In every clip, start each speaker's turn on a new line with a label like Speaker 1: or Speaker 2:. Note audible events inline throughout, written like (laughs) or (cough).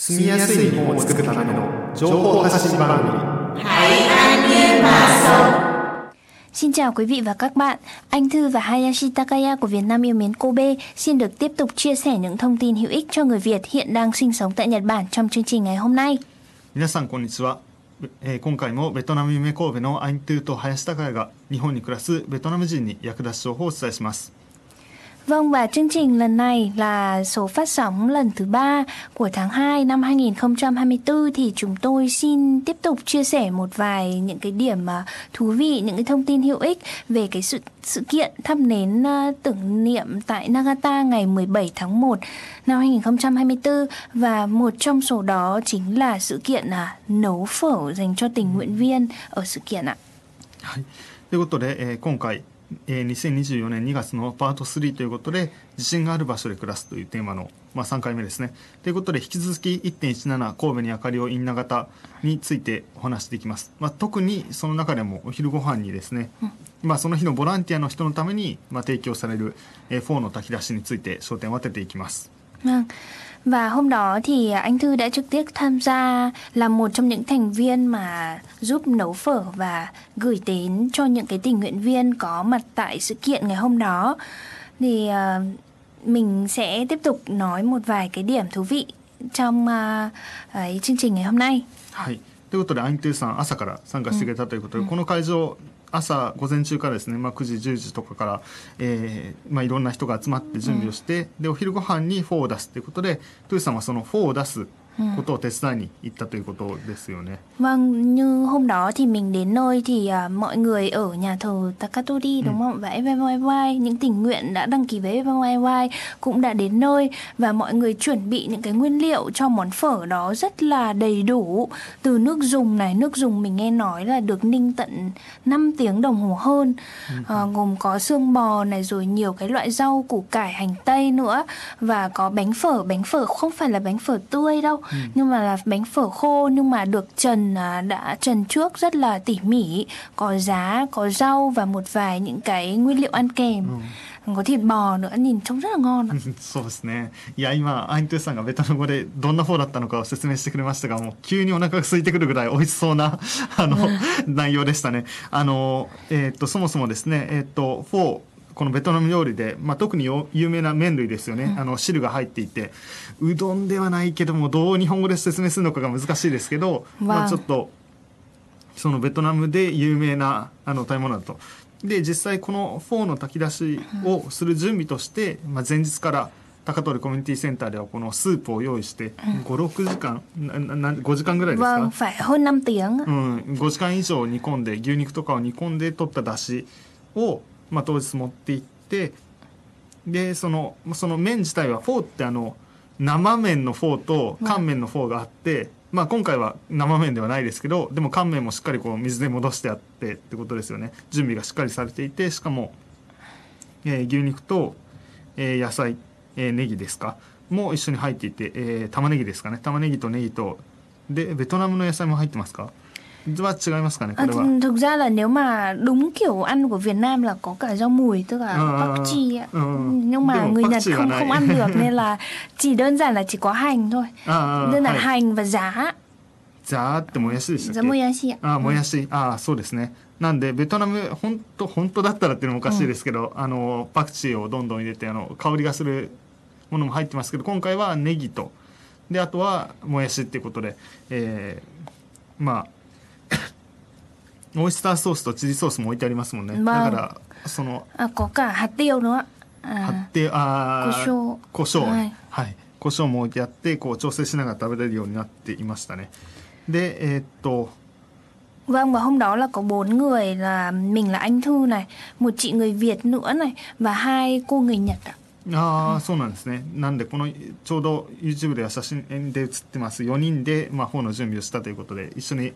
Speaker 1: 住みやすい日本を作るための情報発信番組
Speaker 2: Xin chào quý vị và các bạn. Anh Thư và Hayashi Takaya của Việt Nam yêu mến Kobe xin được tiếp tục chia sẻ những thông tin hữu ích cho người Việt hiện đang sinh sống tại Nhật Bản trong chương trình ngày hôm nay.
Speaker 3: 皆さんこんにちは、えー今回もベトナム夢神戸のアイントゥと林孝也が日本に暮らすベトナム人に役立つ情報をお伝えします
Speaker 2: Vâng và chương trình lần này là số phát sóng lần thứ ba của tháng 2 năm 2024 thì chúng tôi xin tiếp tục chia sẻ một vài những cái điểm mà thú vị, những cái thông tin hữu ích về cái sự sự kiện thắp nến à, tưởng niệm tại Nagata ngày 17 tháng 1 năm 2024 và một trong số đó chính là sự kiện là nấu phở dành cho tình nguyện viên ở sự kiện ạ.
Speaker 3: はいということで、えー今回、 えー2024年2月のパート3ということで地震がある場所で暮らすというテーマの、まあ、3回目ですね。ということで引き続き1.17神戸に明かりをインナ型についてお話していきます、まあ、特にその中でもお昼ご飯にですね、まあ、その日のボランティアの人のために、まあ、提供される、えーフォーの炊き出しについて焦点を当てていきます
Speaker 2: Vâng. Và hôm đó thì anh Thư đã trực tiếp tham gia là một trong những thành viên mà giúp nấu phở và gửi đến cho những cái tình nguyện viên có mặt tại sự kiện ngày hôm đó. Thì ờ, mình sẽ tiếp tục nói một vài cái điểm thú vị trong ờ, ấy, chương trình ngày hôm nay.
Speaker 3: はい、ということでアイントゥーさん朝から参加してくれたということで、この会場 朝午前中からですね、まあ、9時10時とかから、えーまあ、いろんな人が集まって準備をして、でお昼ご飯にフォーを出すということでトゥーさんはそのフォーを出す ことを手伝いに行ったということですよね。
Speaker 2: Vâng, như hôm đó thì mình đến nơi thì à, mọi người ở nhà thờ Takatori đúng không? Và FMYY, những tình nguyện đã đăng ký với FMYY cũng đã đến nơi và mọi người chuẩn bị những cái nguyên liệu cho món phở đó rất là đầy đủ. Từ nước dùng này, nước dùng mình nghe nói là được ninh tận 5 tiếng đồng hồ hơn. À, gồm có xương bò này rồi nhiều cái loại rau, củ cải, hành tây nữa và có bánh phở, bánh phở không phải là bánh phở tươi đâu nhưng mà là bánh phở khô nhưng mà được trần à, đã trần trước rất là tỉ mỉ có giá có rau và một vài những cái nguyên liệu ăn kèm có thịt bò nữa nhìn trông rất là ngon ạ.
Speaker 3: そうですねいや今アイントゥーさんがベトナム語でどんなフォーだったのかを説明してくれましたがもう急にお腹が空いてくるぐらい美味しそうなあの内容でしたねあの、えーっとそもそもですね、えーっとフォー このベトナム料理で、まあ、特によ有名な麺類ですよね、あの汁が入っていてうどんではないけどもどう日本語で説明するのかが難しいですけど、まあ、ちょっとそのベトナムで有名なあの食べ物だと。で実際このフォーの炊き出しをする準備として、まあ、前日から高取コミュニティセンターではこのスープを用意して56時間ななな5時間ぐらいですか
Speaker 2: ？vâng phải hơn 5 tiếng ạ.
Speaker 3: うん、5時間以上煮込んで牛肉とかを煮込んで取った出汁を、まあ、当日持って行ってでそのその麺自体はフォーってあの生麺のフォーと乾麺のフォーがあって、まあ、今回は生麺ではないですけどでも乾麺もしっかりこう水で戻してあってってことですよね。準備がしっかりされていてしかも、えー牛肉と、えー野菜、えーネギですか？も一緒に入っていて、えー玉ねぎですかね。玉ねぎとネギとでベトナムの野菜も入ってますか？は違いますかねこ
Speaker 2: À, thực ra là nếu mà đúng kiểu ăn của Việt Nam là có cả rau mùi tức là
Speaker 3: Ờ,
Speaker 2: bắp chi ạ.
Speaker 3: ờ.
Speaker 2: Nhưng mà người Nhật
Speaker 3: là
Speaker 2: không không ăn được nên là chỉ đơn giản là chỉ có hành thôi.
Speaker 3: ああ
Speaker 2: Đơn giản
Speaker 3: はい
Speaker 2: hành và giá.
Speaker 3: ザーってもやしでしたっけ
Speaker 2: mùi yashi ạ.
Speaker 3: ああもやし、ああそうですねなんでベトナム本当本当だったらっていうのもおかしいですけど、あのパクチーをどんどん入れてあの香りがするものも入ってますけど今回はネギとであとはもやしっていうことで、えーまあオイスターソースとチリソースも置いてありますもんね、
Speaker 2: まあ。
Speaker 3: だからその
Speaker 2: À, có cả hạt tiêu nữa.
Speaker 3: 貼
Speaker 2: À,
Speaker 3: ってあー
Speaker 2: 胡椒。
Speaker 3: 胡椒。
Speaker 2: はい。
Speaker 3: はい、胡椒も置いてあってこう調整しながら食べれるようになっていましたね。でえーっと
Speaker 2: Vâng và hôm đó là có bốn người là mình là anh Thư này, một chị người Việt nữa này và hai cô người Nhật ạ.
Speaker 3: ああ、そうなんですね。なんでこのちょうど YouTube では写真で写ってます。4人で、まあ、フォーの準備をしたということで一緒に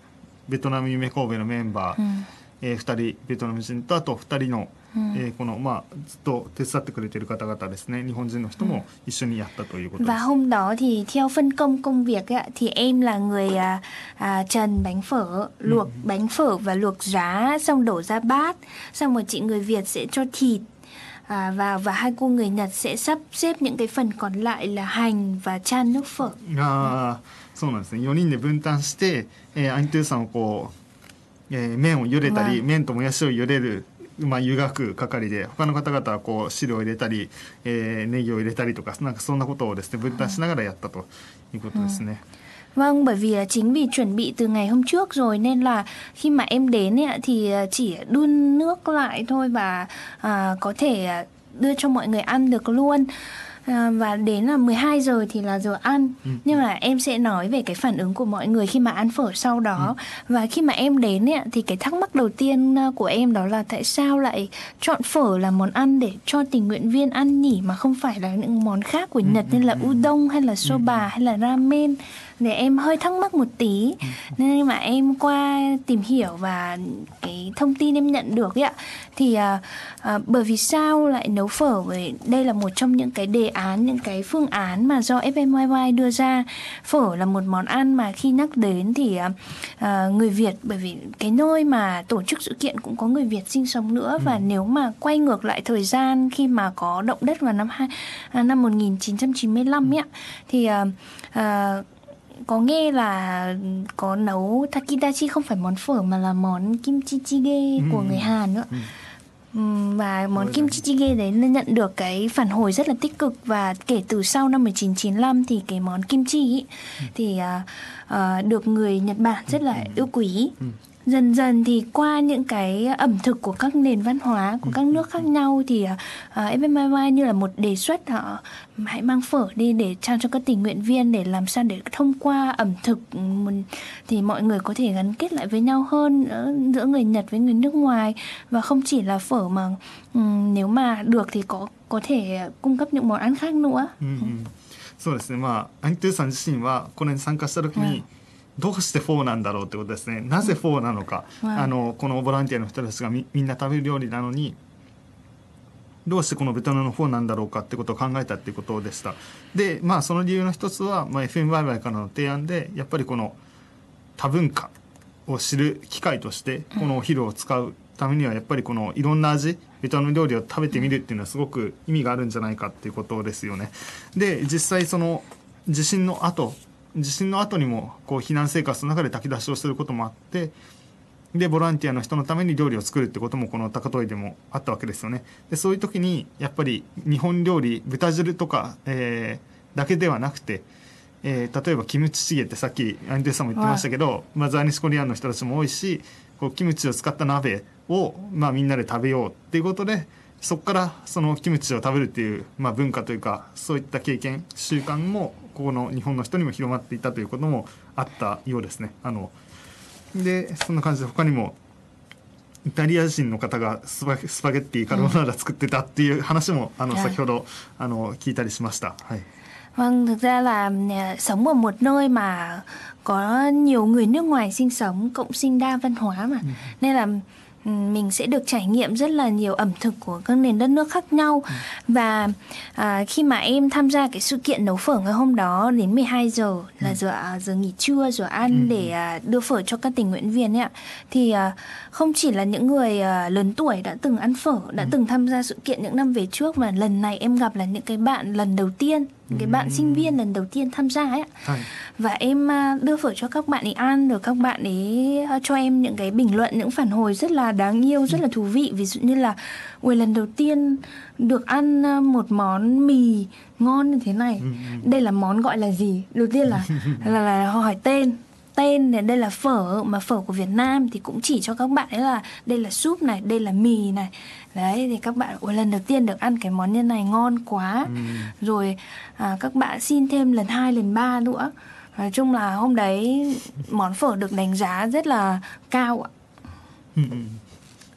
Speaker 3: ベトナム夢神戸のメンバー、えー、2人ベトナム人とあと2人の、えーこの、まあ、ずっと手伝ってくれてる方々ですね日本人の人も一緒にやったということです、
Speaker 2: Và hôm đó thì theo phân công công việc ấy, ạ, thì em là người à, à, trần bánh phở, luộc bánh phở và luộc giá xong đổ ra bát. Xong rồi chị người Việt sẽ cho thịt à, vào và hai cô người Nhật sẽ sắp xếp những cái phần còn lại là hành và chan nước phở
Speaker 3: ああそうなんですね4人で分担して、えーアニトゥさんをこう、えー麺を茹でたり、
Speaker 2: わ
Speaker 3: 麺ともやしを茹でる、まあ、湯がく係で他の方々はこう汁を入れたり、えーネギを入れたりとかなんかそんなことをですね分担しながらやったということですね。
Speaker 2: Vâng, bởi vì là chính vì chuẩn bị từ ngày hôm trước rồi nên là khi mà em đến ấy, thì à, chỉ đun nước lại thôi và à, có thể à, đưa cho mọi người ăn được luôn. À, và đến là 12 giờ thì là giờ ăn. Nhưng mà em sẽ nói về cái phản ứng của mọi người khi mà ăn phở sau đó. Và khi mà em đến ấy, thì cái thắc mắc đầu tiên à, của em đó là tại sao lại chọn phở là món ăn để cho tình nguyện viên ăn nhỉ mà không phải là những món khác của Nhật như là udon hay là soba hay là ramen để em hơi thắc mắc một tí. Nên mà em qua tìm hiểu và cái thông tin em nhận được ấy ạ thì à, à, bởi vì sao lại nấu phở? Bởi đây là một trong những cái đề án những cái phương án mà do FMYY đưa ra. Phở là một món ăn mà khi nhắc đến thì à, à, người Việt bởi vì cái nơi mà tổ chức sự kiện cũng có người Việt sinh sống nữa. Và nếu mà quay ngược lại thời gian khi mà có động đất vào năm hai, à, năm 1995 ấy ạ thì à, à, có nghe là có nấu takidachi không phải món phở mà là món kimchi jjigae của người Hàn nữa. Ừm, và món kimchi jjigae đấy nó nhận được cái phản hồi rất là tích cực và kể từ sau năm 1995 thì cái món kimchi ý, thì à, à, được người Nhật Bản rất là yêu quý Dần dần thì qua những cái ẩm thực của các nền văn hóa của các nước khác nhau thì uh, FMIY như là một đề xuất họ hãy mang phở đi để trao cho các tình nguyện viên để làm sao để thông qua ẩm thực ừm, thì mọi người có thể gắn kết lại với nhau hơn giữa, giữa người Nhật với người nước ngoài và không chỉ là phở mà ừm, nếu mà được thì có có thể cung cấp những món ăn khác nữa.
Speaker 3: うんうんそうですねまあアニトゥさん自身はこれに参加した時に、
Speaker 2: はい
Speaker 3: どうしてフォーなんだろうってことですね。なぜフォーなのか、
Speaker 2: はい。
Speaker 3: あのこのボランティアの人たちがみみんな食べる料理なのにどうしてこのベトナムのフォーなんだろうかってことを考えたっていうことでした。でまあその理由の一つは、まあ、FM バイバイからの提案でやっぱりこの多文化を知る機会としてこのお昼を使うためにはやっぱりこのいろんな味ベトナム料理を食べてみるっていうのはすごく意味があるんじゃないかっていうことですよね。で実際その地震の後地震の後にもこう避難生活の中で炊き出しをすることもあってでボランティアの人のために料理を作るってこともこの高遠でもあったわけですよね。でそういう時にやっぱり日本料理豚汁とか、えーだけではなくて、えー例えばキムチチゲってさっきアンデュさんも言ってましたけど、まあ、ザーニシコリアンの人たちも多いしこうキムチを使った鍋を、まあ、みんなで食べようっていうことでそこからそのキムチを食べるっていう、まあ、文化というかそういった経験習慣もここの日本の人にも広まっていたということもあったようですね。あのでそんな感じで他にもイタリア人の方がスパスパゲッティカルボナーラ作ってたっていう話も、あの
Speaker 2: はい
Speaker 3: 先ほどあの聞いたりしました。はい
Speaker 2: Vâng, thực ra là sống ở một nơi mà có nhiều người nước ngoài sinh sống, cộng sinh đa văn hóa mà. Nên là mình sẽ được trải nghiệm rất là nhiều ẩm thực của các nền đất nước khác nhau. Và à, khi mà em tham gia cái sự kiện nấu phở ngày hôm đó đến 12 giờ là giờ à, giờ nghỉ trưa giờ ăn để à, đưa phở cho các tình nguyện viên ấy ạ. Thì à, không chỉ là những người à, lớn tuổi đã từng ăn phở, đã từng tham gia sự kiện những năm về trước mà lần này em gặp là những cái bạn lần đầu tiên những cái bạn sinh viên lần đầu tiên tham gia ấy
Speaker 3: い
Speaker 2: và em à, đưa phở cho các bạn ấy ăn rồi các bạn ấy à, cho em những cái bình luận những phản hồi rất là đáng yêu rất là thú vị. Ví dụ như là ui lần đầu tiên được ăn à, một món mì ngon như thế này. Đây là món gọi là gì? Đầu tiên là là, là hỏi tên tên này đây là phở mà phở của Việt Nam thì cũng chỉ cho các bạn ấy là đây là súp này đây là mì này đấy thì các bạn ôi lần đầu tiên được ăn cái món như này ngon quá rồi à, các bạn xin thêm lần hai lần ba nữa nói chung là hôm đấy món phở được đánh giá rất là cao ạ (laughs)
Speaker 3: うんうん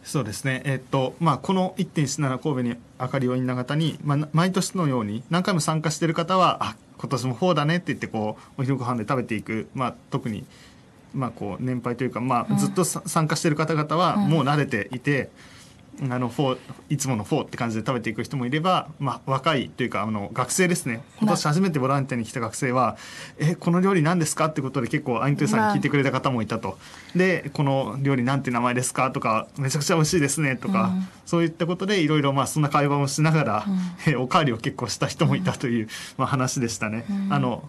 Speaker 3: そうですね、えっとまあ、この1.17神戸に明かりを稲型に、まあ、な毎年のように何回も参加している方はあ 今年もフォーだねって言ってこうお昼ご飯で食べていく、まあ、特に、まあ、こう年配というか、まあ、ずっとさ参加している方々はもう慣れていて、あのフォーいつものフォーって感じで食べていく人もいれば、まあ、若いというかあの学生ですね。今年初めてボランティアに来た学生は「えこの料理何ですか?」ってことで結構アイントゥさんに聞いてくれた方もいたと。でこの料理なんて名前ですか？とかめちゃくちゃ美味しいですね。とか、そういったことでいろいろまあそんな会話をしながら、えおかわりを結構した人もいたという、まあ、話でしたね。あの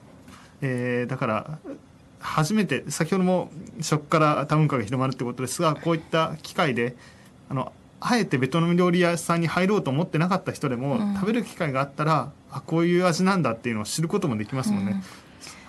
Speaker 3: えーだから初めて先ほども食から多文化が広まるってことですがこういった機会であのあえてベトナム料理屋さんに入ろうと思ってなかった人でも、食べる機会があったらあこういう味なんだっていうのを知ることもできますもんね。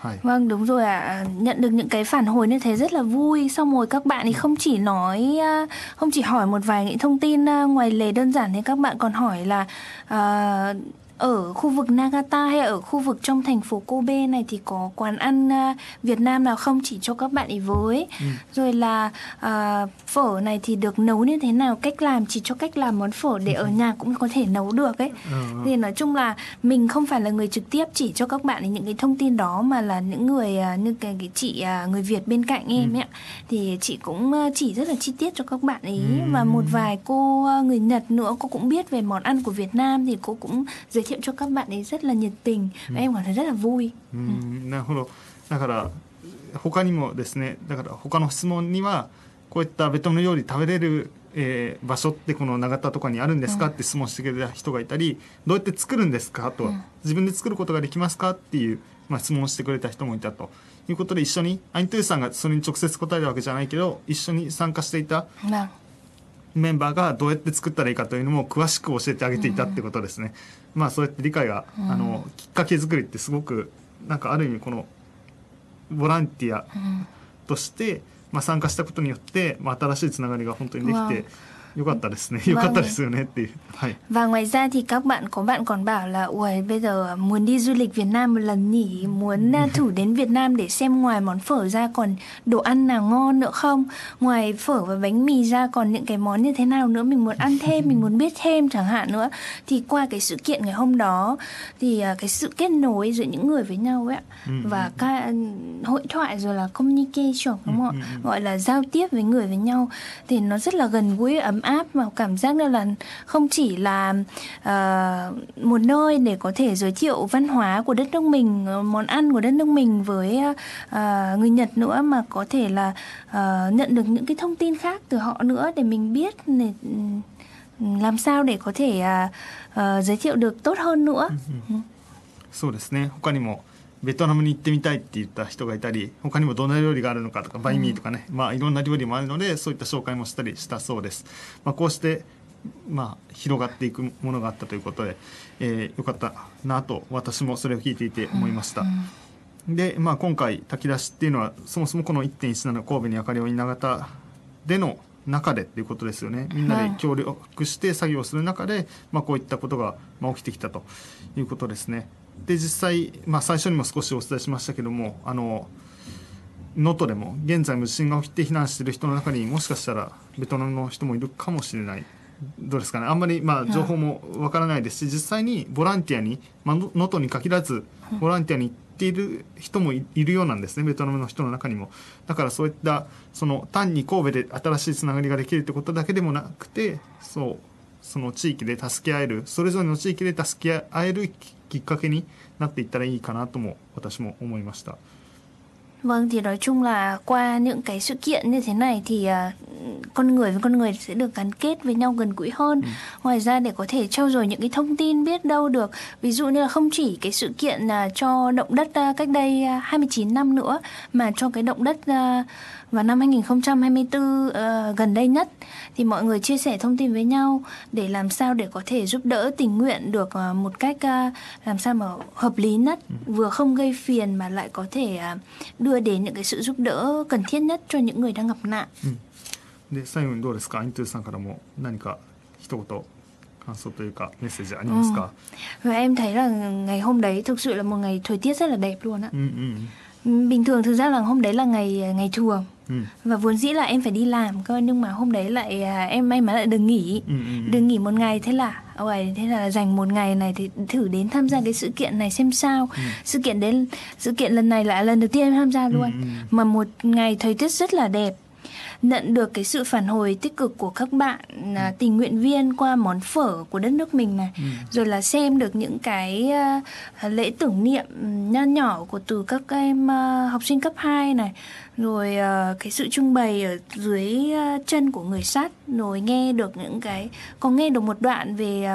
Speaker 3: はい、
Speaker 2: Vâng đúng rồi ạ à. Nhận được những cái phản hồi như thế rất là vui Xong rồi các bạn thì không chỉ nói à, Không chỉ hỏi một vài những thông tin à, ngoài lề đơn giản Thì các bạn còn hỏi là à, ở khu vực Nagata hay ở khu vực trong thành phố Kobe này Thì có quán ăn à, Việt Nam nào không? Chỉ cho các bạn ý với. Rồi là à, phở này thì được nấu như thế nào? Cách làm chỉ cho cách làm món phở Để ở nhà cũng có thể nấu được ấy.
Speaker 3: Ờ.
Speaker 2: thì nói chung là mình không phải là người trực tiếp chỉ cho các bạn những cái thông tin đó mà là những người à, như cái, cái chị à, người Việt bên cạnh em ấy ạ. thì chị cũng chỉ rất là chi tiết cho các bạn ấy. Và một vài cô người Nhật nữa cô cũng biết về món ăn của Việt Nam thì cô cũng giới thiệu cho các bạn ấy rất là nhiệt tình. Và em cảm thấy rất là vui.
Speaker 3: うんなるほどだから他にもですねだから他の質問にはこういったベトナム料理食べれる、えー場所ってこの長田とかにあるんですかって質問してくれた人がいたりどうやって作るんですかと、自分で作ることができますかっていう、まあ、質問をしてくれた人もいたということで一緒にアイントゥーさんがそれに直接答えるわけじゃないけど一緒に参加していたメンバーがどうやって作ったらいいかというのも詳しく教えてあげていたってことですね。まあそうやって理解が、あのきっかけ作りってすごくなんかある意味このボランティアとして、まあ、参加したことによって、まあ、新しいつながりが本当にでき
Speaker 2: わ。
Speaker 3: て (laughs)
Speaker 2: Và ngoài ra thì các bạn có bạn còn bảo là ui bây giờ muốn đi du lịch Việt Nam một lần nhỉ, muốn à, (laughs) thử đến Việt Nam để xem ngoài món phở ra còn đồ ăn nào ngon nữa không? Ngoài phở và bánh mì ra còn những cái món như thế nào nữa? Mình muốn ăn thêm, mình muốn biết thêm chẳng hạn nữa. Thì qua cái sự kiện ngày hôm đó thì à, cái sự kết nối giữa những người với nhau ấy ừ, ừ, và ừ. các hội thoại rồi là communication đúng không ạ? Gọi là giao tiếp với người với nhau thì nó rất là gần gũi. Ấm áp Và cảm giác như là không chỉ là ờ, một nơi để có thể giới thiệu văn hóa của đất nước mình ờ, món ăn của đất nước mình với ờ, người Nhật nữa mà có thể là ờ, nhận được những cái thông tin khác từ họ nữa để mình biết để, ừm, làm sao để có thể à, ờ, giới thiệu được tốt hơn nữa
Speaker 3: そうですね他にも ベトナムに行ってみたいって言った人がいたり他にもどんな料理があるのかとかバインミーとかね、まあいろんな料理もあるのでそういった紹介もしたりしたそうです、まあ、こうしてまあ広がっていくものがあったということで、えーよかったなと私もそれを聞いていて思いました、で、まあ、今回炊き出しっていうのはそもそもこの1.17神戸に明かりを稲形での中でっていうことですよね。みんなで協力して作業する中で、まあ、こういったことがまあ起きてきたということですね。で実際、まあ、最初にも少しお伝えしましたけどもあの能登でも現在も地震が起きて避難している人の中にもしかしたらベトナムの人もいるかもしれない。どうですかね。あんまりまあ情報もわからないですし実際にボランティアにまあの能登に限らずボランティアに行っている人もいいるようなんですねベトナムの人の中にも。だからそういったその単に神戸で新しいつながりができるってことだけでもなくてそうその地域で助け合えるそれぞれの地域で助け合えるきっかけになっていったらいいかなとも私も思いました。
Speaker 2: Vâng thì nói chung là qua những cái sự kiện như thế này thì à, con người với con người sẽ được gắn kết với nhau gần gũi hơn. Ngoài ra để có thể trao dồi những cái thông tin biết đâu được. Ví dụ như là không chỉ cái sự kiện là cho động đất à, cách đây à, 29 năm nữa mà cho cái động đất vào năm 2024 ờ, gần đây nhất thì mọi người chia sẻ thông tin với nhau để làm sao để có thể giúp đỡ tình nguyện được ờ, một cách à, làm sao mà hợp lý nhất vừa không gây phiền mà lại có thể à, đưa đến những cái sự giúp đỡ cần thiết nhất cho những người đang gặp nạn.
Speaker 3: で最後にどうですかアイントゥーさんからも何か一言感想というかメッセージありますか、
Speaker 2: Và em thấy là ngày hôm đấy thực sự là một ngày thời tiết rất là đẹp luôn ạ.
Speaker 3: うん、うん、
Speaker 2: bình thường thực ra là hôm đấy là ngày à, ngày
Speaker 3: chùa. Ừ.
Speaker 2: và vốn dĩ là em phải đi làm cơ nhưng mà hôm đấy lại à, em may mắn lại được nghỉ.
Speaker 3: Ừ, ừ, ừ,
Speaker 2: được nghỉ một ngày thế là ôi thế là dành một ngày này thì thử đến tham gia cái sự kiện này xem sao. Ừ. sự kiện đến sự kiện lần này là lần đầu tiên em tham gia luôn.
Speaker 3: Ừ, ừ.
Speaker 2: mà một ngày thời tiết rất là đẹp nhận được cái sự phản hồi tích cực của các bạn à, tình nguyện viên qua món phở của đất nước mình này rồi là xem được những cái à, lễ tưởng niệm nho nhỏ của từ các em à, học sinh cấp 2 này rồi à, cái sự trưng bày ở dưới chân của người sắt rồi nghe được những cái có nghe được một đoạn về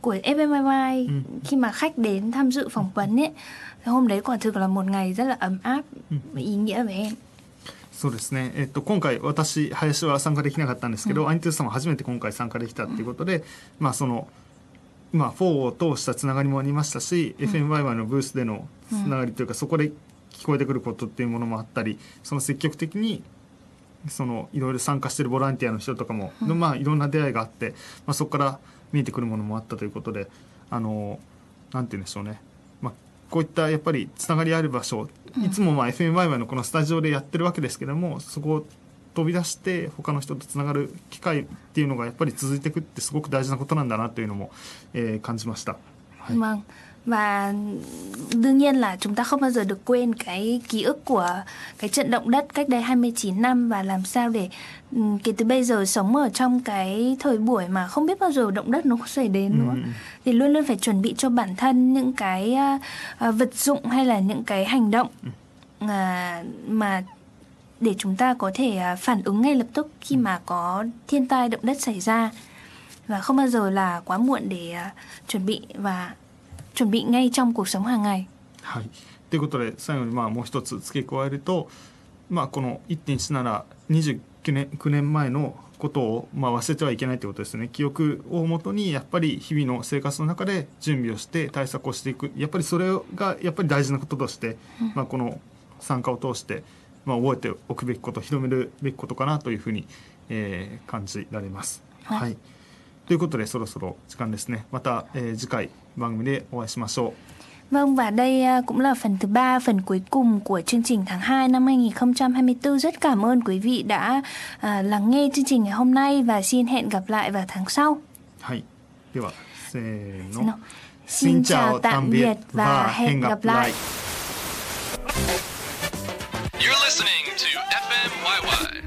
Speaker 2: của FMYY khi mà khách đến tham dự phỏng vấn ấy. Hôm đấy quả thực là một ngày rất là ấm áp và ý nghĩa với em
Speaker 3: そうですね、えっと、今回私林は参加できなかったんですけど、アニティスさんは初めて今回参加できたっていうことで、まあそのまあ4を通したつながりもありましたし、FMYY のブースでのつながりというか、そこで聞こえてくることっていうものもあったりその積極的にそのいろいろ参加してるボランティアの人とかも、まあいろんな出会いがあって、まあ、そこから見えてくるものもあったということであのなんて言うんでしょうね、まあ、こういったやっぱりつながりある場所いつもまあ FMYY のこのスタジオでやってるわけですけどもそこを飛び出して他の人とつながる機会っていうのがやっぱり続いていくってすごく大事なことなんだなというのも、えー感じました。はい、
Speaker 2: và đương nhiên là chúng ta không bao giờ được quên cái ký ức của cái trận động đất cách đây 29 năm và làm sao để ừm, kể từ bây giờ sống ở trong cái thời buổi mà không biết bao giờ động đất nó có xảy đến nữa.
Speaker 3: Ừ.
Speaker 2: thì luôn luôn phải chuẩn bị cho bản thân những cái à, vật dụng hay là những cái hành động à, mà để chúng ta có thể à, phản ứng ngay lập tức khi mà có thiên tai động đất xảy ra. Và không bao giờ là quá muộn để à, chuẩn bị và chuẩn bị ngay trong cuộc sống hàng ngày.
Speaker 3: はい、ということで最後にまあもう一つ付け加えると、まあ、この1.1なら29年 ,9 年前のことをまあ忘れてはいけないということですね。記憶をもとにやっぱり日々の生活の中で準備をして対策をしていく。やっぱりそれがやっぱり大事なこととして、まあ、この参加を通して、まあ、覚えておくべきこと広めるべきことかなというふうに、えー感じられます。
Speaker 2: はい。
Speaker 3: はいということでそろそろ時間ですねまた、えー次回番組でお会いしましょう。
Speaker 2: Vâng và đây à, cũng là phần thứ ba, phần cuối cùng của chương trình tháng 2 năm 2024. Rất cảm ơn quý vị đã à, lắng nghe chương trình ngày hôm nay và xin hẹn gặp lại vào tháng sau.
Speaker 3: はい。では、せー
Speaker 2: Xin,
Speaker 3: の。
Speaker 2: xin chào tạm biệt và hẹn gặp lại.
Speaker 4: You're listening to FMYY.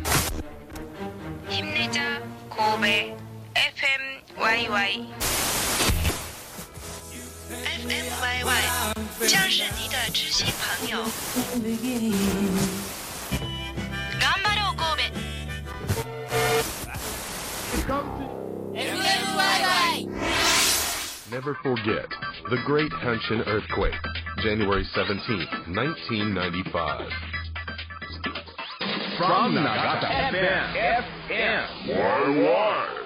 Speaker 5: 힘내자 고베 FM YY FMYY 将是你的知心朋友。頑張ろう神戸
Speaker 6: Never forget the Great Hanshin Earthquake, January 17, 1995.
Speaker 7: From Nagata FM. FM.
Speaker 6: Why, why?